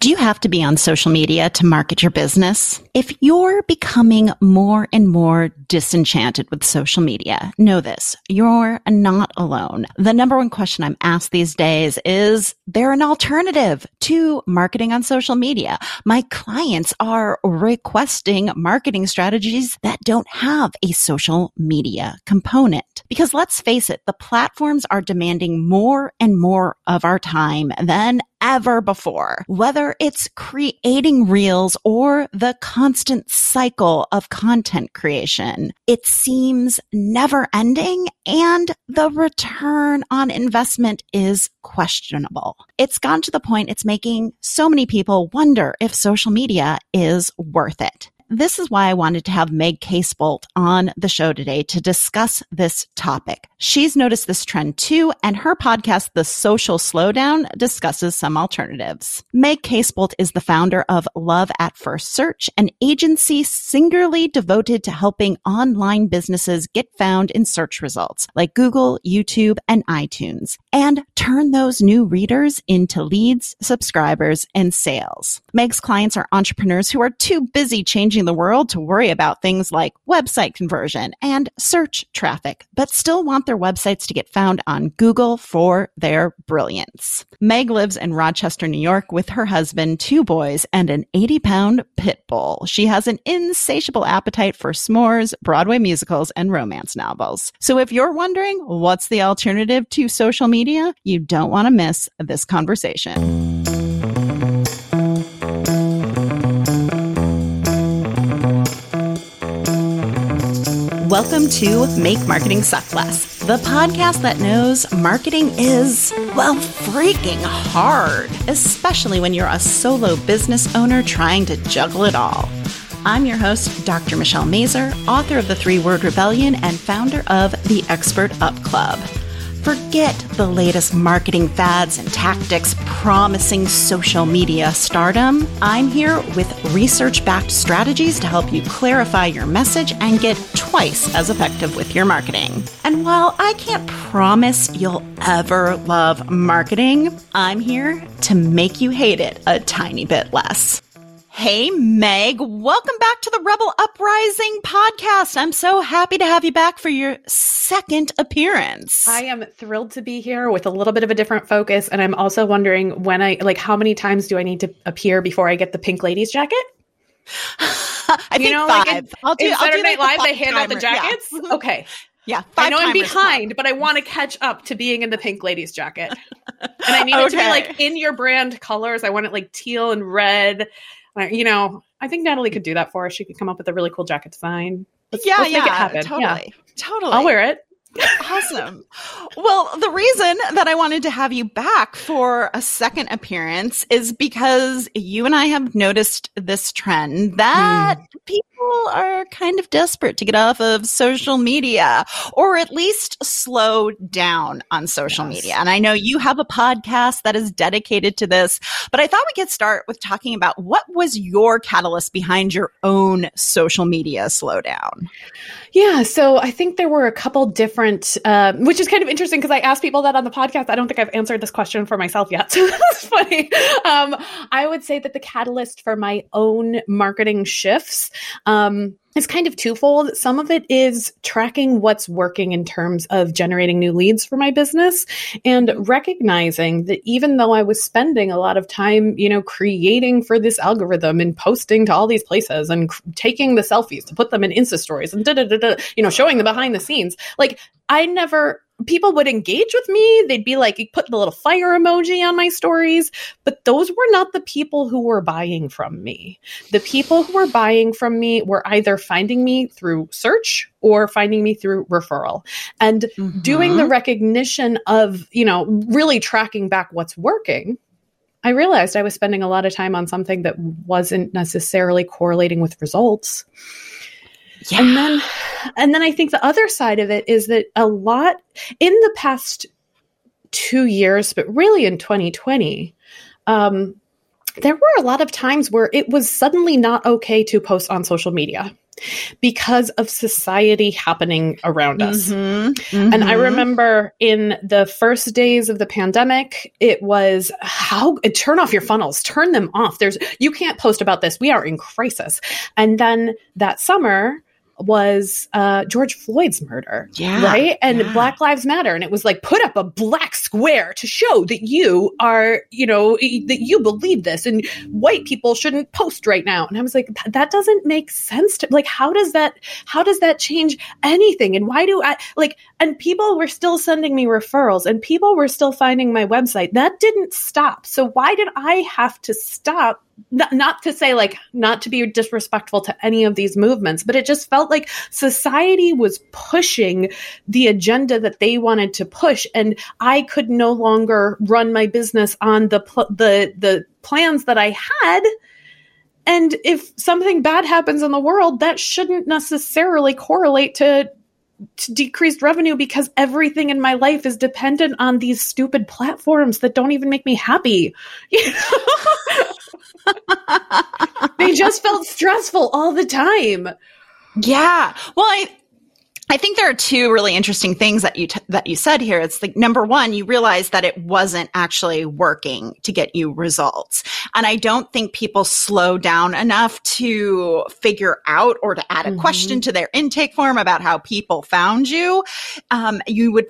Do you have to be on social media to market your business? If you're becoming more and more disenchanted with social media, know this, you're not alone. The number one question I'm asked these days is there an alternative to marketing on social media? My clients are requesting marketing strategies that don't have a social media component. Because let's face it, the platforms are demanding more and more of our time than ever before, whether it's creating reels or the constant cycle of content creation. It seems never ending and the return on investment is questionable. It's gone to the point it's making so many people wonder if social media is worth it. This is why I wanted to have Meg Casebolt on the show today to discuss this topic. She's noticed this trend too, and her podcast, The Social Slowdown, discusses some alternatives. Meg Casebolt is the founder of Love at First Search, an agency singularly devoted to helping online businesses get found in search results like Google, YouTube, and iTunes, and turn those new readers into leads, subscribers, and sales. Meg's clients are entrepreneurs who are too busy changing changing the world to worry about things like website conversion and search traffic, but still want their websites to get found on Google for their brilliance. Meg lives in Rochester, New York with her husband, two boys, and an 80 pound pit bull. She has an insatiable appetite for s'mores, Broadway musicals, and romance novels. So if you're wondering what's the alternative to social media, you don't want to miss this conversation. Welcome to Make Marketing Suck Less, the podcast that knows marketing is, well, freaking hard, especially when you're a solo business owner trying to juggle it all. I'm your host, Dr. Michelle Mazur, author of The Three Word Rebellion and founder of the Expert Up Club. Forget the latest marketing fads and tactics promising social media stardom. I'm here with research backed strategies to help you clarify your message and get twice as effective with your marketing. And while I can't promise you'll ever love marketing, I'm here to make you hate it a tiny bit less. Hey, Meg, welcome back to the Rebel Uprising podcast. I'm so happy to have you back for your second appearance. I am thrilled to be here with a little bit of a different focus. And I'm also wondering when I, like, how many times do I need to appear before I get the pink ladies jacket? I you think know, five. Like I'll do, in Saturday Night Live, they hand timer. out the jackets. Yeah. Okay. Yeah, I know I'm behind, but I want to catch up to being in the pink ladies jacket. And I need okay. it to be like in your brand colors. I want it like teal and red you know, I think Natalie could do that for us. She could come up with a really cool jacket design. Let's, yeah, let's yeah, totally, yeah. totally. I'll wear it. Awesome. Well, the reason that I wanted to have you back for a second appearance is because you and I have noticed this trend that hmm. people are kind of desperate to get off of social media or at least slow down on social yes. media. And I know you have a podcast that is dedicated to this, but I thought we could start with talking about what was your catalyst behind your own social media slowdown? Yeah, so I think there were a couple different, uh, which is kind of interesting because I asked people that on the podcast. I don't think I've answered this question for myself yet. So that's funny. Um, I would say that the catalyst for my own marketing shifts um, is kind of twofold. Some of it is tracking what's working in terms of generating new leads for my business and recognizing that even though I was spending a lot of time, you know, creating for this algorithm and posting to all these places and taking the selfies to put them in Insta stories and you know, showing the behind the scenes, like I never people would engage with me. They'd be like, put the little fire emoji on my stories. But those were not the people who were buying from me. The people who were buying from me were either finding me through search or finding me through referral and mm-hmm. doing the recognition of, you know, really tracking back what's working. I realized I was spending a lot of time on something that wasn't necessarily correlating with results. Yeah. And then and then I think the other side of it is that a lot in the past 2 years, but really in 2020, um, there were a lot of times where it was suddenly not okay to post on social media. because of society happening around us. Mhm, And I mhm. remember in the first days of the pandemic, it was how turn off your funnels, turn them off. There's you can't post about this. We are in crisis. And then that summer was uh, George Floyd's murder, Yeah, right? And yeah. Black Lives Matter, and it was like put up a black square to show that you are, you know, that you believe this, and white people shouldn't post right now. And I was like, that doesn't make sense. To like, how does that? How does that change anything? And why do I like? And people were still sending me referrals, and people were still finding my website. That didn't stop. So why did I have to stop? Not, not to say like not to be disrespectful to any of these movements, but it just felt like society was pushing the agenda that they wanted to push, and I could no longer run my business on the pl- the the plans that I had. And if something bad happens in the world, that shouldn't necessarily correlate to to decreased revenue because everything in my life is dependent on these stupid platforms that don't even make me happy. They just felt stressful all the time. Yeah. Well, I I think there are two really interesting things that you t- that you said here. It's like number one, you realize that it wasn't actually working to get you results, and I don't think people slow down enough to figure out or to add a Mhm. question to their intake form about how people found you. Um, you would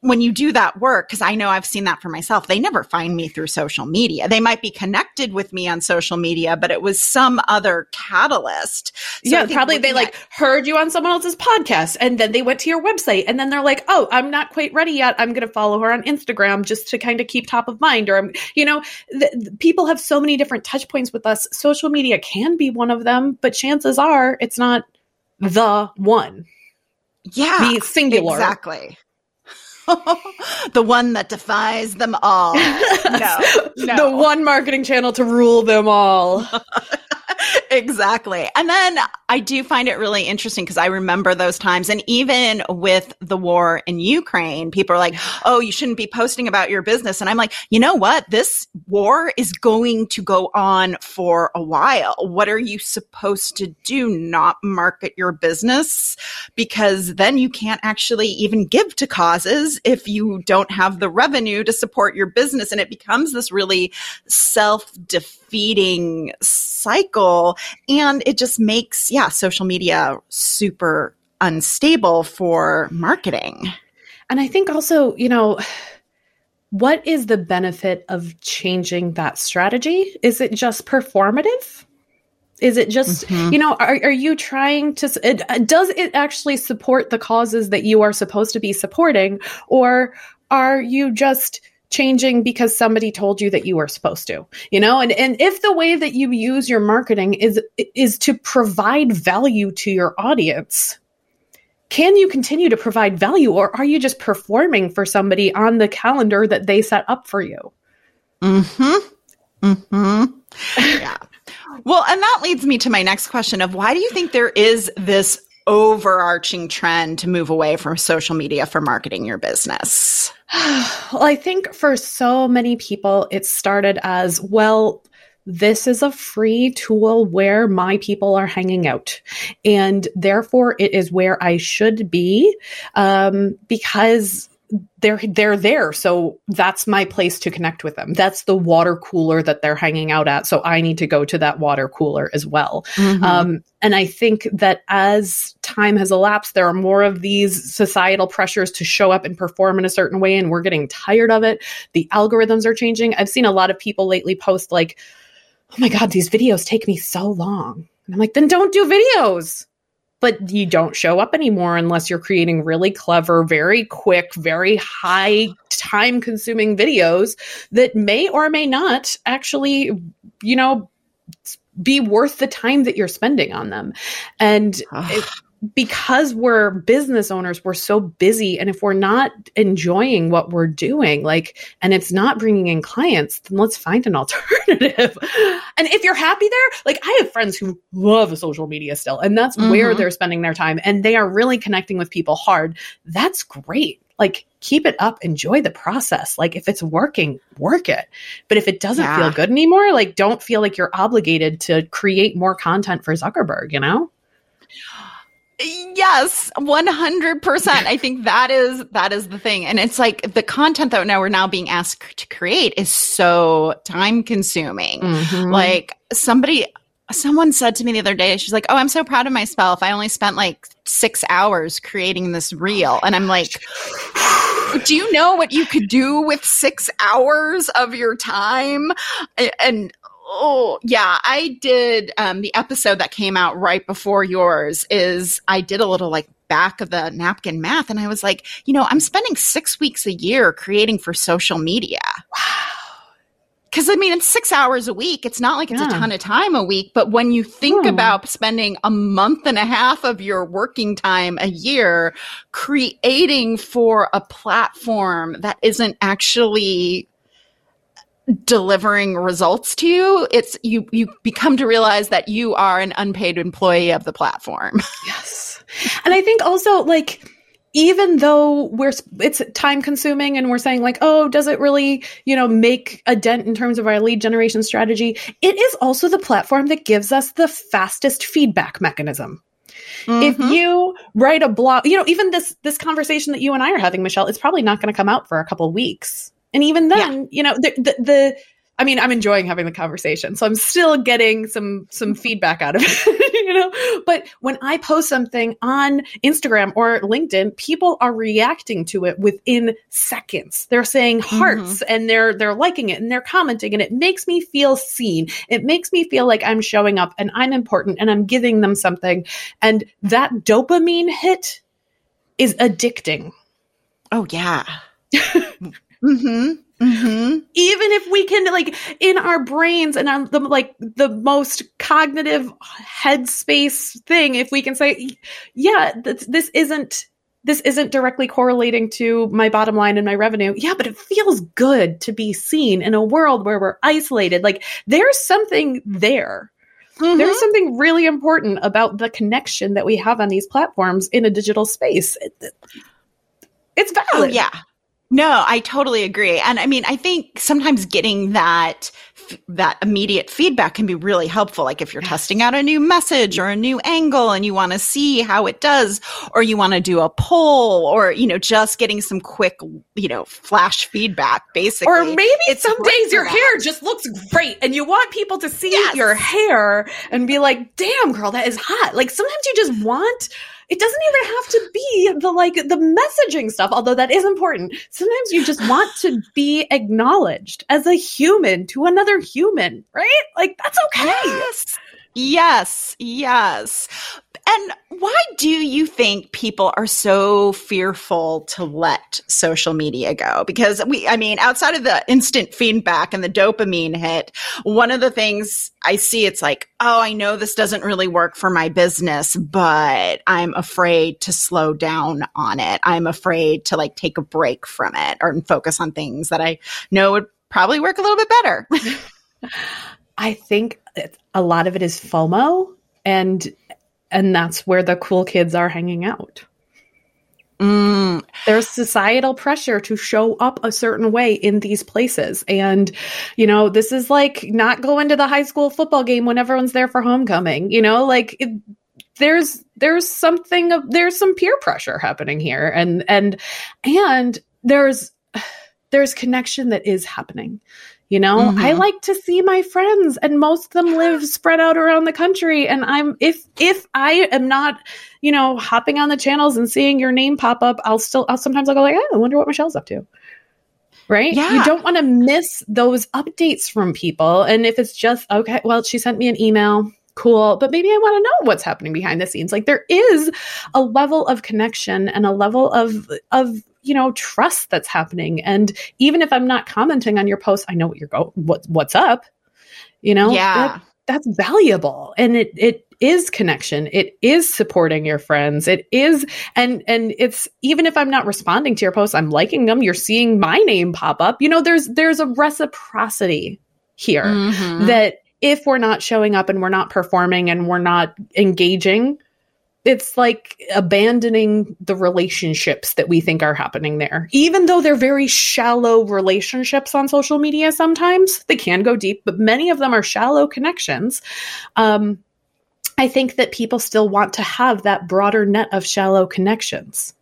when you do that work because i know i've seen that for myself they never find me through social media they might be connected with me on social media but it was some other catalyst So yeah, probably they looking like heard you on someone else's podcast and then they went to your website and then they're like, "Oh, I'm not quite ready yet. I'm going to follow her on Instagram just to kind of keep top of mind." Or I'm, you know, th- people have so many different touch points with us. Social media can be one of them, but chances are it's not the one, yeah the singular. Exactly. the one that defies them all. No, no. the one marketing channel to rule them all. exactly. And then I do find it really interesting because I remember those times. And even with the war in Ukraine, people are like, oh, you shouldn't be posting about your business. And I'm like, you know what? This war is going to go on for a while. What are you supposed to do? Not market your business because then you can't actually even give to causes if you don't have the revenue to support your business. And it becomes this really self defeating cycle. And it just makes, yeah, social media super unstable for marketing. And I think also, you know, what is the benefit of changing that strategy? Is it just performative? Is it just, Mhm. you know, are, are you trying to, it, uh, does it actually support the causes that you are supposed to be supporting? Or are you just changing because somebody told you that you were supposed to you know and and if the way that you use your marketing is is to provide value to your audience can you continue to provide value or are you just performing for somebody on the calendar that they set up for you Mm-hmm. Mm-hmm. yeah. Well, and that leads me to my next question of why do you think there is this overarching trend to move away from social media for marketing your business? well i think for so many people it started as well this is a free tool where my people are hanging out and therefore it is where i should be um, because they're they're there so that's my place to connect with them that's the water cooler that they're hanging out at so i need to go to that water cooler as well Mhm. um, and I think that as time has elapsed, there are more of these societal pressures to show up and perform in a certain way, and we're getting tired of it. The algorithms are changing. I've seen a lot of people lately post, like, oh my God, these videos take me so long. And I'm like, then don't do videos. But you don't show up anymore unless you're creating really clever, very quick, very high time consuming videos that may or may not actually, you know, be worth the time that you're spending on them. And it, because we're business owners, we're so busy. And if we're not enjoying what we're doing, like, and it's not bringing in clients, then let's find an alternative. and if you're happy there, like, I have friends who love social media still, and that's where Mhm. they're spending their time and they are really connecting with people hard. That's great. Like, keep it up, enjoy the process. Like, if it's working, work it. But if it doesn't Yeah. feel good anymore, like, don't feel like you're obligated to create more content for Zuckerberg, you know? Yes, 100%. I think that is that is the thing. And it's like the content that now we're now being asked to create is so time consuming. Mm-hmm. Like somebody someone said to me the other day, she's like, "Oh, I'm so proud of myself. I only spent like 6 hours creating this reel." And I'm like, "Do you know what you could do with 6 hours of your time?" And Oh, yeah. I did um, the episode that came out right before yours is I did a little like back of the napkin math and I was like, you know, I'm spending 6 weeks a year creating for social media. Wow. Cuz I mean, it's 6 hours a week. It's not like it's yeah. a ton of time a week, but when you think hmm. about spending a month and a half of your working time a year creating for a platform that isn't actually delivering results to you it's you you become to realize that you are an unpaid employee of the platform. Yes. And i think also like even though we're it's time consuming and we're saying like oh does it really you know make a dent in terms of our lead generation strategy? It is also the platform that gives us the fastest feedback mechanism. Mm-hmm. if you write a blog you know even this this conversation that you and i are having michelle it's probably not going to come out for a couple weeks and even then, yeah. you know, the, the, the I mean, I'm enjoying having the conversation, so I'm still getting some some feedback out of it, you know. But when I post something on Instagram or LinkedIn, people are reacting to it within seconds. They're saying hearts mm-hmm. and they're they're liking it and they're commenting, and it makes me feel seen. It makes me feel like I'm showing up and I'm important and I'm giving them something. And that dopamine hit is addicting. Oh yeah. Mm-hmm. Mm-hmm. Even if we can, like, in our brains and on the like the most cognitive headspace thing, if we can say, yeah, th- this isn't this isn't directly correlating to my bottom line and my revenue. Yeah, but it feels good to be seen in a world where we're isolated. Like, there's something there. Mm-hmm. There's something really important about the connection that we have on these platforms in a digital space. It, it's valid. Oh, yeah. No, I totally agree. And I mean, I think sometimes getting that that immediate feedback can be really helpful. Like if you're testing out a new message or a new angle and you want to see how it does, or you want to do a poll or, you know, just getting some quick, you know, flash feedback basically. Or maybe it's some days your hair just looks great and you want people to see yes. your hair and be like, damn girl, that is hot. Like sometimes you just want it doesn't even have to be the like the messaging stuff, although that is important. Sometimes you just want to be acknowledged as a human to another human, right? Like that's okay. Yes. Yes, yes. And do you think people are so fearful to let social media go? Because we, I mean, outside of the instant feedback and the dopamine hit, one of the things I see, it's like, oh, I know this doesn't really work for my business, but I'm afraid to slow down on it. I'm afraid to like take a break from it or focus on things that I know would probably work a little bit better. I think a lot of it is FOMO and and that's where the cool kids are hanging out. Mm. There's societal pressure to show up a certain way in these places. And, you know, this is like not going to the high school football game when everyone's there for homecoming. You know, like it, there's there's something of there's some peer pressure happening here. And and and there's there's connection that is happening. You know, mm-hmm. I like to see my friends and most of them live spread out around the country and I'm if if I am not, you know, hopping on the channels and seeing your name pop up, I'll still I'll sometimes I'll go like, oh, I wonder what Michelle's up to. Right? Yeah. You don't want to miss those updates from people and if it's just okay, well, she sent me an email, cool but maybe i want to know what's happening behind the scenes. Like there is a level of connection and a level of of you know trust that's happening. And even if i'm not commenting on your post i know what you're go what what's up you know? Yeah. That, that's valuable. And it it is connection. It is supporting your friends. It is and and it's even if i'm not responding to your posts i'm liking them. You're seeing my name pop up. You know there's there's a reciprocity here mm-hmm. that if we're not showing up and we're not performing and we're not engaging it's like abandoning the relationships that we think are happening there. Even though they're very shallow relationships on social media sometimes, they can go deep, but many of them are shallow connections. Um, I think that people still want to have that broader net of shallow connections.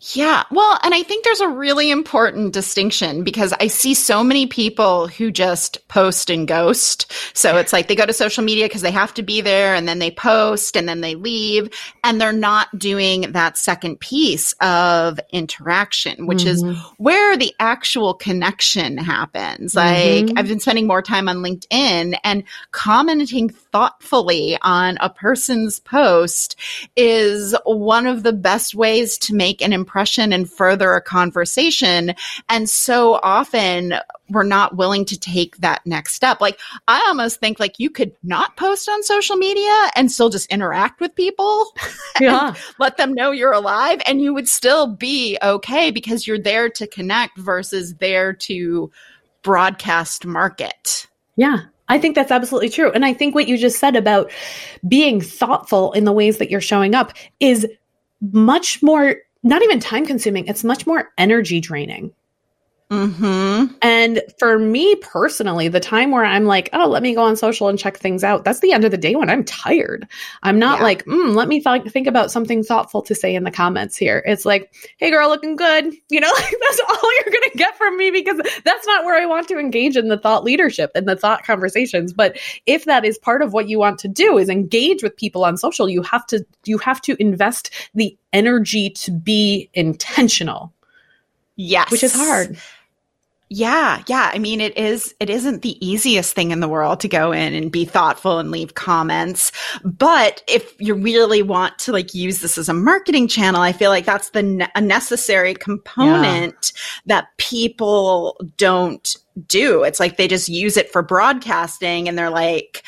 Yeah. Well, and I think there's a really important distinction because I see so many people who just post and ghost. So it's like they go to social media because they have to be there and then they post and then they leave and they're not doing that second piece of interaction, which mm-hmm. is where the actual connection happens. Like mm-hmm. I've been spending more time on LinkedIn and commenting thoughtfully on a person's post is one of the best ways to make an impression and further a conversation. And so often we're not willing to take that next step. Like I almost think like you could not post on social media and still just interact with people. Yeah. let them know you're alive and you would still be okay because you're there to connect versus there to broadcast market. Yeah. I think that's absolutely true. And I think what you just said about being thoughtful in the ways that you're showing up is much more, not even time consuming, it's much more energy draining. Mm-hmm. And for me personally, the time where I'm like, oh, let me go on social and check things out, that's the end of the day when I'm tired. I'm not yeah. like, mm, let me th- think about something thoughtful to say in the comments here. It's like, hey, girl, looking good. You know, like that's all you're going to get from me because that's not where I want to engage in the thought leadership and the thought conversations. But if that is part of what you want to do is engage with people on social, you have to, you have to invest the energy to be intentional. Yes. Which is hard. Yeah, yeah. I mean, it is, it isn't the easiest thing in the world to go in and be thoughtful and leave comments. But if you really want to like use this as a marketing channel, I feel like that's the ne- a necessary component yeah. that people don't do. It's like they just use it for broadcasting and they're like,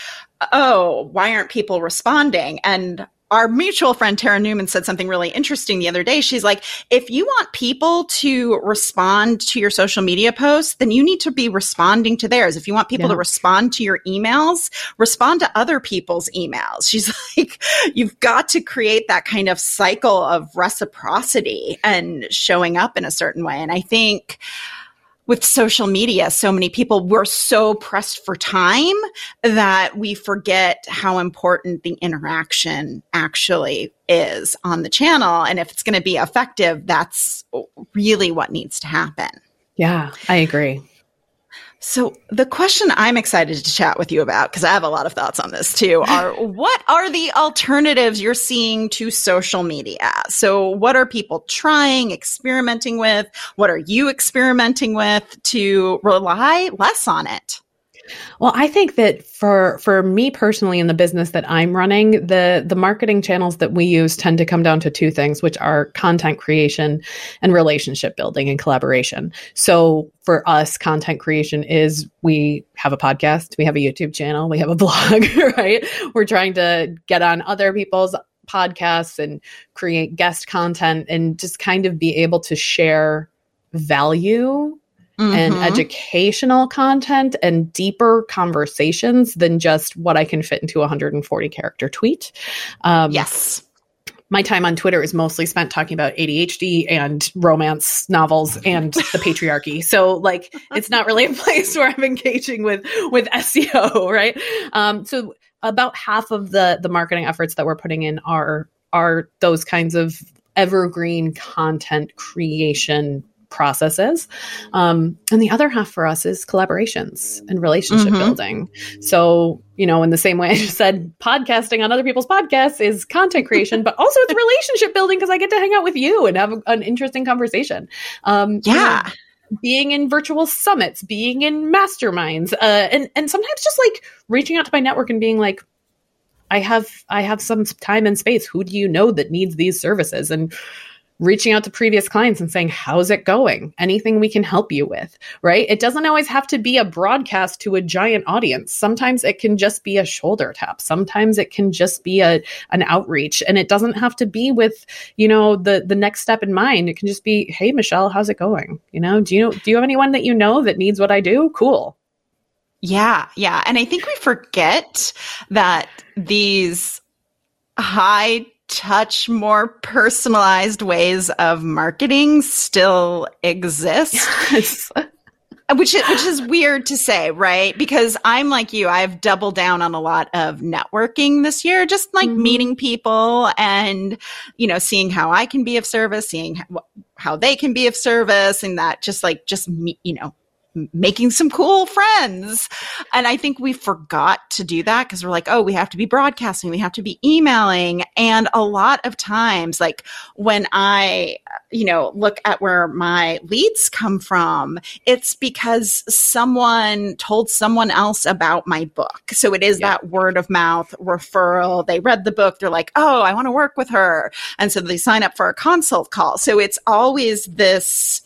oh, why aren't people responding? And our mutual friend Tara Newman said something really interesting the other day. She's like, if you want people to respond to your social media posts, then you need to be responding to theirs. If you want people yeah. to respond to your emails, respond to other people's emails. She's like, you've got to create that kind of cycle of reciprocity and showing up in a certain way. And I think, with social media, so many people we're so pressed for time that we forget how important the interaction actually is on the channel. And if it's going to be effective, that's really what needs to happen. Yeah, I agree. So the question I'm excited to chat with you about, because I have a lot of thoughts on this too, are what are the alternatives you're seeing to social media? So what are people trying, experimenting with? What are you experimenting with to rely less on it? Well, I think that for for me personally in the business that I'm running, the the marketing channels that we use tend to come down to two things, which are content creation and relationship building and collaboration. So for us, content creation is we have a podcast, we have a YouTube channel, we have a blog, right? We're trying to get on other people's podcasts and create guest content and just kind of be able to share value mm-hmm. and educational content and deeper conversations than just what I can fit into a 140 character tweet. Um, yes my time on Twitter is mostly spent talking about ADHD and romance novels and the patriarchy. So like it's not really a place where I'm engaging with with SEO, right? Um, so about half of the the marketing efforts that we're putting in are are those kinds of evergreen content creation processes. Um, and the other half for us is collaborations and relationship mm-hmm. building. So, you know, in the same way I just said, podcasting on other people's podcasts is content creation, but also it's relationship building because I get to hang out with you and have an interesting conversation. Um, yeah. You know, being in virtual summits, being in masterminds, uh, and and sometimes just like reaching out to my network and being like, I have I have some time and space. Who do you know that needs these services? And reaching out to previous clients and saying, How's it going? Anything we can help you with, right? It doesn't always have to be a broadcast to a giant audience. Sometimes it can just be a shoulder tap. Sometimes it can just be a an outreach. And it doesn't have to be with, you know, the the next step in mind. It can just be, Hey Michelle, how's it going? You know, do you do you have anyone that you know that needs what I do? Cool. Yeah, yeah. And I think we forget that these high touch, more personalized ways of marketing still exist. Yes. which is, which is weird to say, right? Because I'm like you, I've doubled down on a lot of networking this year, just like mm-hmm. meeting people and you know, seeing how I can be of service, seeing how, how they can be of service, and that just like just me, you know, making some cool friends. And I think we forgot to do that because we're like, oh, we have to be broadcasting, we have to be emailing. And a lot of times, like when I, you know, look at where my leads come from, it's because someone told someone else about my book. So it is yeah. that word of mouth referral. They read the book, they're like, oh, I want to work with her. And so they sign up for a consult call. So it's always this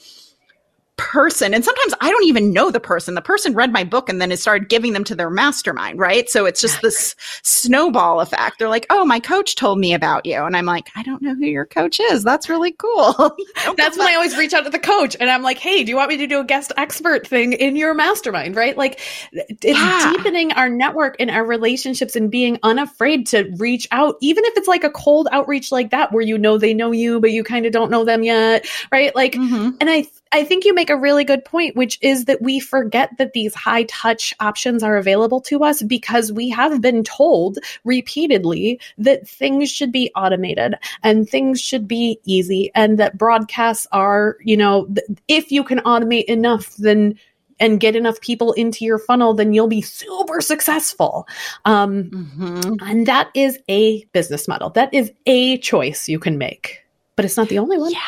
person and sometimes i don't even know the person. The person read my book and then it started giving them to their mastermind right? So it's just this snowball effect. They're like oh my coach told me about you. And i'm like i don't know who your coach is. That's really cool. That's when i always reach out to the coach and i'm like hey do you want me to do a guest expert thing in your mastermind? Right? Like it's yeah. deepening our network and our relationships and being unafraid to reach out even if it's like a cold outreach like that where you know they know you but you kind of don't know them yet right? Like mm-hmm. and i I think you make a really good point, which is that we forget that these high touch options are available to us because we have been told repeatedly that things should be automated and things should be easy and that broadcasts are, you know, if you can automate enough, then and get enough people into your funnel, then you'll be super successful. Um, mm-hmm. And that is a business model. That is a choice you can make, but it's not the only one. Yeah.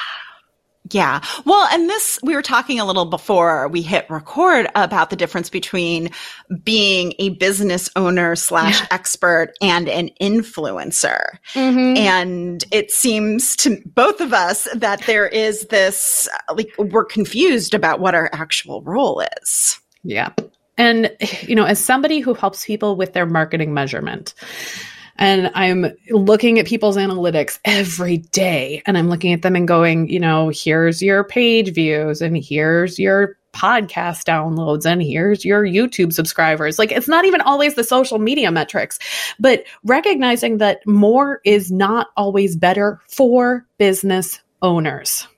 Yeah. Well, and this, we were talking a little before we hit record about the difference between being a business owner slash expert and an influencer. Mm-hmm. And it seems to both of us that there is this, like, we're confused about what our actual role is. Yeah. And, you know, as somebody who helps people with their marketing measurement, and I'm looking at people's analytics every day and I'm looking at them and going, you know, here's your page views and here's your podcast downloads and here's your YouTube subscribers. Like it's not even always the social media metrics, but recognizing that more is not always better for business owners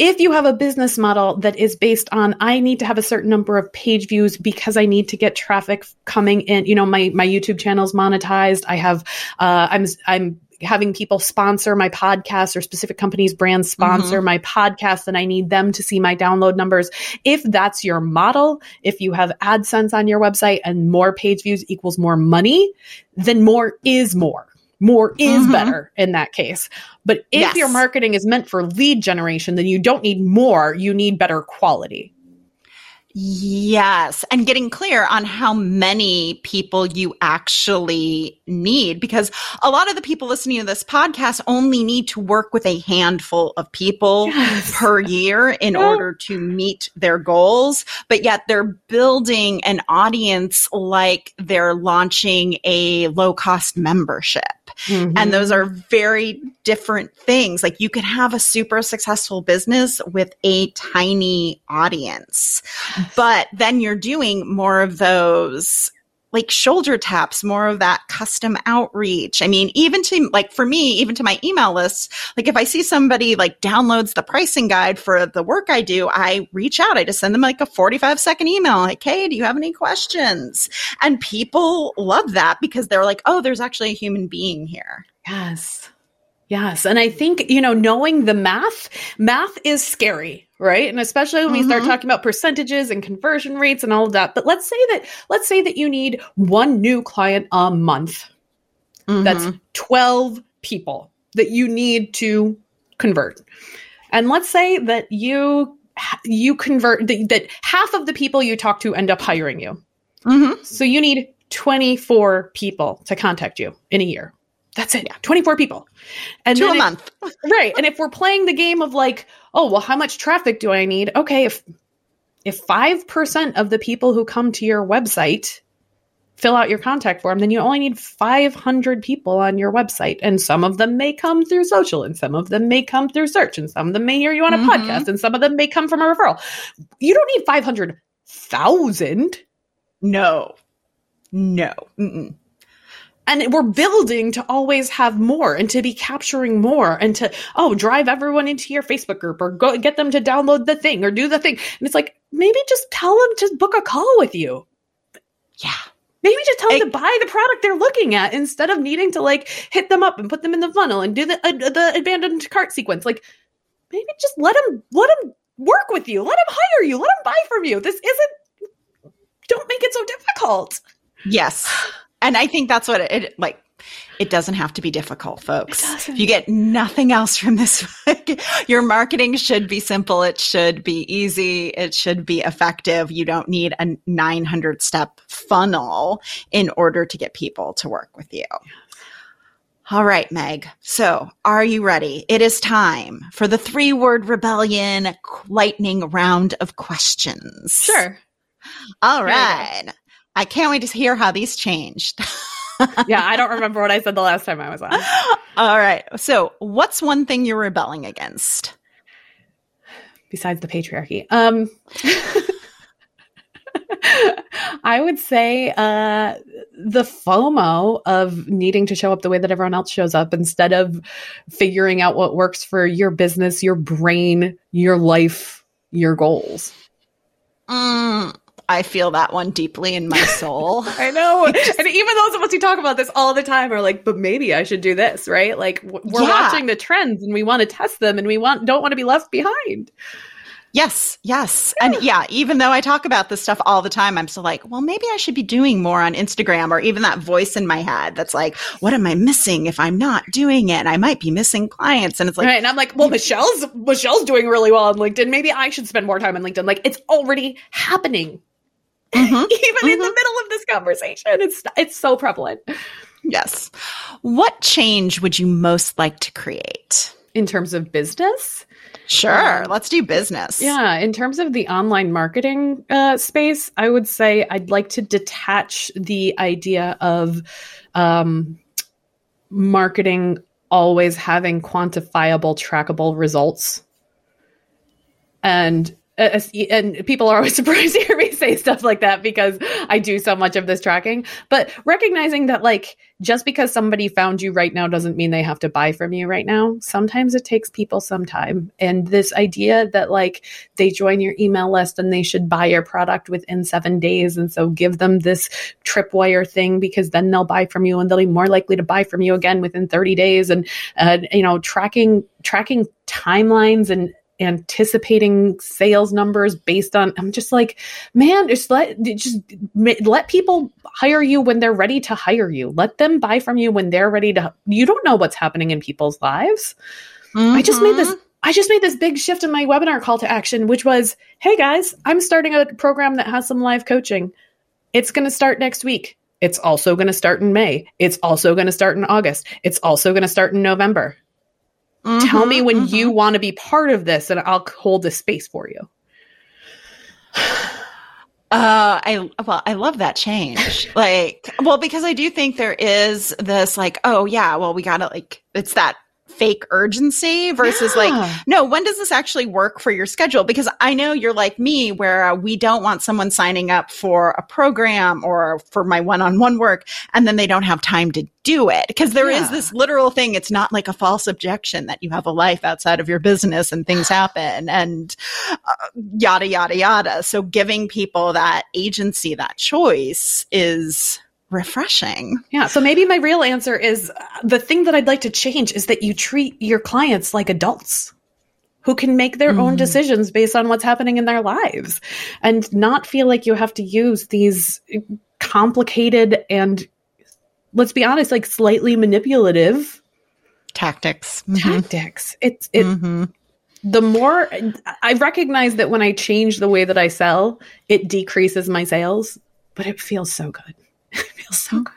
if you have a business model that is based on i need to have a certain number of page views because i need to get traffic coming in you know my my youtube channel's monetized. I have uh, i'm i'm having people sponsor my podcast or specific companies brands sponsor mm-hmm. my podcast and i need them to see my download numbers. If that's your model if you have adsense on your website and more page views equals more money then more is more more is mm-hmm. better in that case. But if yes. your marketing is meant for lead generation, then you don't need more, you need better quality. Yes. And getting clear on how many people you actually need, because a lot of the people listening to this podcast only need to work with a handful of people yes. per year in yeah. order to meet their goals. But yet they're building an audience like they're launching a low cost membership. Mm-hmm. And those are very different things. Like you can have a super successful business with a tiny audience, but then you're doing more of those like shoulder taps, more of that custom outreach. I mean, even to like for me, even to my email list, like if I see somebody like downloads the pricing guide for the work I do, I reach out. I just send them like a 45 second email, like, Hey, do you have any questions? And people love that because they're like, Oh, there's actually a human being here. Yes. Yes. And I think, you know, knowing the math, math is scary, right? And especially when mm-hmm. we start mm-hmm. talking about percentages and conversion rates and all of that. But let's say that, let's say that you need one new client a month. Mm-hmm. That's 12 people that you need to convert. And let's say that you, you convert that, that half of the people you talk to end up hiring you. Mm-hmm. So you need 24 people to contact you in a year. That's it. Yeah. 24 people. And Two a month. right. And if we're playing the game of like, oh, well, how much traffic do I need? Okay, if if 5% of the people who come to your website fill out your contact form, then you only need 500 people on your website. And some of them may come through social, and some of them may come through search, and some of them may hear you on a mm-hmm. podcast, and some of them may come from a referral. You don't need 500,000. No. No. Mm-mm and we're building to always have more and to be capturing more and to oh drive everyone into your facebook group or go get them to download the thing or do the thing and it's like maybe just tell them to book a call with you. Yeah. Maybe just tell them to buy the product they're looking at instead of needing to like hit them up and put them in the funnel and do the uh, the abandoned cart sequence. Like maybe just let them let them work with you. Let them hire you. Let them buy from you. This isn't don't make it so difficult. Yes. And I think that's what it, it like it doesn't have to be difficult, folks. If you get nothing else from this, your marketing should be simple. It should be easy. It should be effective. You don't need a 900 step funnel in order to get people to work with you. All right, Meg. So, are you ready? It is time for the three word rebellion lightning round of questions. Sure. All right. I can't wait to hear how these changed. yeah, I don't remember what I said the last time I was on. All right. So, what's one thing you're rebelling against? Besides the patriarchy. Um I would say uh, the FOMO of needing to show up the way that everyone else shows up instead of figuring out what works for your business, your brain, your life, your goals. Mm, I feel that one deeply in my soul. I know. and even those of us who talk about this all the time are like, but maybe I should do this, right? Like we're yeah. watching the trends and we want to test them and we want don't want to be left behind. Yes, yes. Yeah. And yeah, even though I talk about this stuff all the time, I'm still like, well, maybe I should be doing more on Instagram or even that voice in my head that's like, what am I missing if I'm not doing it? I might be missing clients. And it's like, right. And I'm like, well, Michelle's, Michelle's doing really well on LinkedIn. Maybe I should spend more time on LinkedIn. Like it's already happening. Mm-hmm. even mm-hmm. in the mm-hmm. middle of this conversation. It's it's so prevalent. Yes. What change would you most like to create in terms of business? Sure, um, let's do business. Yeah, in terms of the online marketing uh, space, I would say I'd like to detach the idea of um, marketing always having quantifiable, trackable results. And and people are always surprised to hear me say stuff like that because I do so much of this tracking. But recognizing that, like, just because somebody found you right now doesn't mean they have to buy from you right now. Sometimes it takes people some time. And this idea that, like, they join your email list and they should buy your product within seven days. And so give them this tripwire thing because then they'll buy from you and they'll be more likely to buy from you again within 30 days. And, uh, you know, tracking, tracking timelines and anticipating sales numbers based on i'm just like man just let just let people hire you when they're ready to hire you let them buy from you when they're ready to you don't know what's happening in people's lives mm-hmm. i just made this mm-hmm. I just made this big shift in my webinar call to action, which was, hey guys, I'm starting a program that has some live coaching. It's going to start next week. It's also going to start in May. It's also going to start in August. It's also going to start in November. Mm-hmm, Tell me when mm-hmm. you want to be part of this, and I'll hold the space for you. Uh, I well, I love that change. like, well, because I do think there is this like, oh yeah, well, we gotta like, it's that fake urgency versus yeah. like, no, when does this actually work for your schedule? Because I know you're like me, where uh, we don't want someone signing up for a program or for my one on one work and then they don't have time to do it. Because there yeah. is this literal thing. It's not like a false objection that you have a life outside of your business and things happen and uh, yada, yada, yada. So giving people that agency, that choice is refreshing. Yeah. So maybe my real answer is uh, the thing that I'd like to change is that you treat your clients like adults who can make their mm. own decisions based on what's happening in their lives and not feel like you have to use these complicated and let's be honest like slightly manipulative tactics mm-hmm. tactics it's it mm-hmm. the more i recognize that when i change the way that i sell it decreases my sales but it feels so good it feels so good.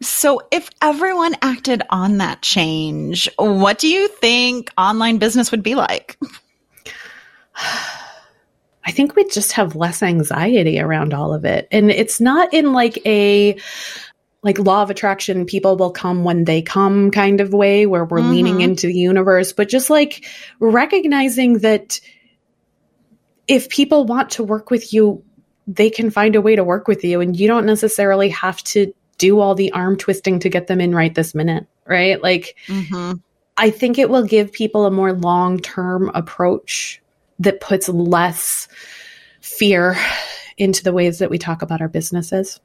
So, if everyone acted on that change, what do you think online business would be like? I think we'd just have less anxiety around all of it. And it's not in like a like law of attraction, people will come when they come kind of way where we're mm-hmm. leaning into the universe, but just like recognizing that if people want to work with you, they can find a way to work with you and you don't necessarily have to do all the arm twisting to get them in right this minute, right? Like, mm-hmm. I think it will give people a more long term approach that puts less fear into the ways that we talk about our businesses.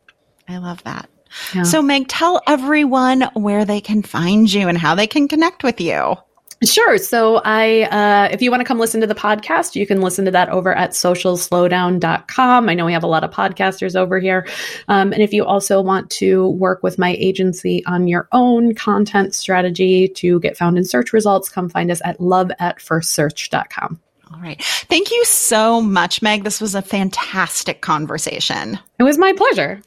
I love that. Yeah. So, Meg, tell everyone where they can find you and how they can connect with you. Sure. So I, uh, if you want to come listen to the podcast, you can listen to that over at socialslowdown.com. I know we have a lot of podcasters over here. Um, and if you also want to work with my agency on your own content strategy to get found in search results, come find us at loveatfirstsearch.com. All right. Thank you so much, Meg. This was a fantastic conversation. It was my pleasure.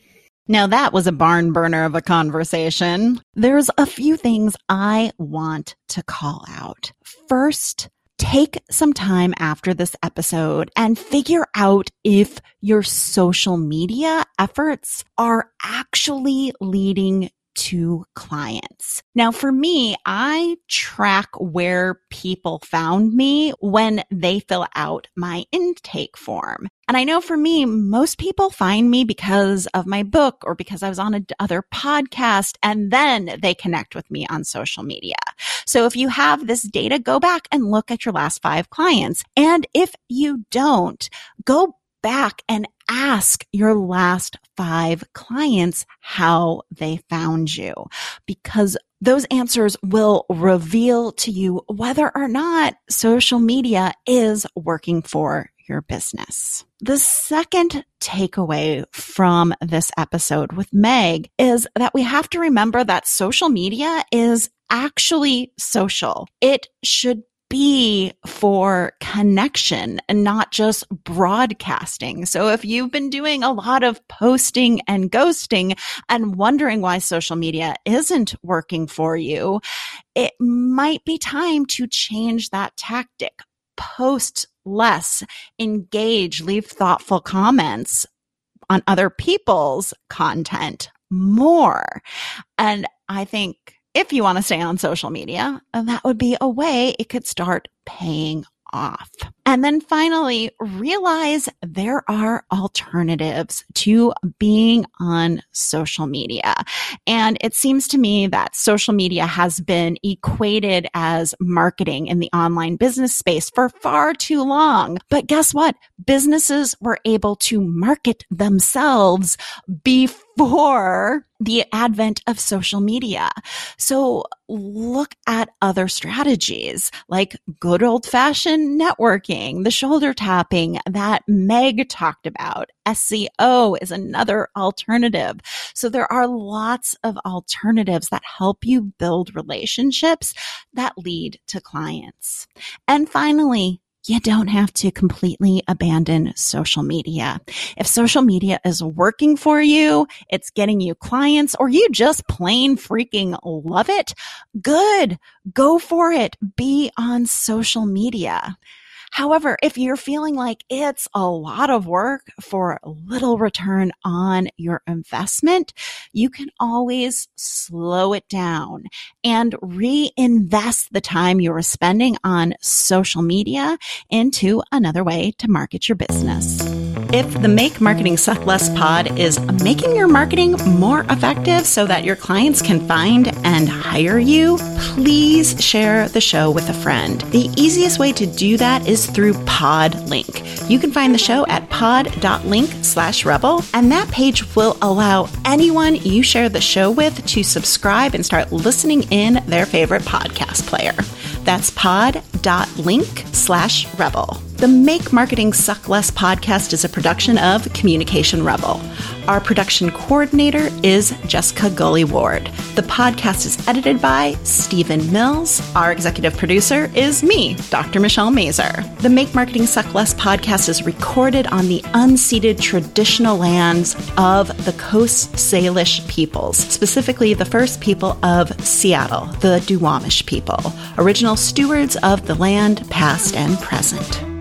Now that was a barn burner of a conversation. There's a few things I want to call out. First, take some time after this episode and figure out if your social media efforts are actually leading to clients. Now, for me, I track where people found me when they fill out my intake form. And I know for me, most people find me because of my book or because I was on another podcast and then they connect with me on social media. So if you have this data, go back and look at your last five clients. And if you don't, go back and ask your last five clients how they found you because those answers will reveal to you whether or not social media is working for your business. The second takeaway from this episode with Meg is that we have to remember that social media is actually social. It should be for connection and not just broadcasting. So if you've been doing a lot of posting and ghosting and wondering why social media isn't working for you, it might be time to change that tactic. Post less, engage, leave thoughtful comments on other people's content more. And I think if you want to stay on social media, uh, that would be a way it could start paying off. And then finally, realize there are alternatives to being on social media. And it seems to me that social media has been equated as marketing in the online business space for far too long. But guess what? Businesses were able to market themselves before the advent of social media. So look at other strategies like good old fashioned networking, the shoulder tapping that Meg talked about. SEO is another alternative. So there are lots of alternatives that help you build relationships that lead to clients. And finally, you don't have to completely abandon social media. If social media is working for you, it's getting you clients, or you just plain freaking love it, good. Go for it. Be on social media. However, if you're feeling like it's a lot of work for little return on your investment, you can always slow it down and reinvest the time you are spending on social media into another way to market your business. If the Make Marketing Suck Less pod is making your marketing more effective so that your clients can find and hire you, please share the show with a friend. The easiest way to do that is through PodLink. You can find the show at pod.link slash rebel, and that page will allow anyone you share the show with to subscribe and start listening in their favorite podcast player. That's pod.link slash rebel. The Make Marketing Suck Less podcast is a production of Communication Rebel. Our production coordinator is Jessica Gully Ward. The podcast is edited by Stephen Mills. Our executive producer is me, Dr. Michelle Mazur. The Make Marketing Suck Less podcast is recorded on the unceded traditional lands of the Coast Salish peoples, specifically the first people of Seattle, the Duwamish people, original stewards of the land, past and present.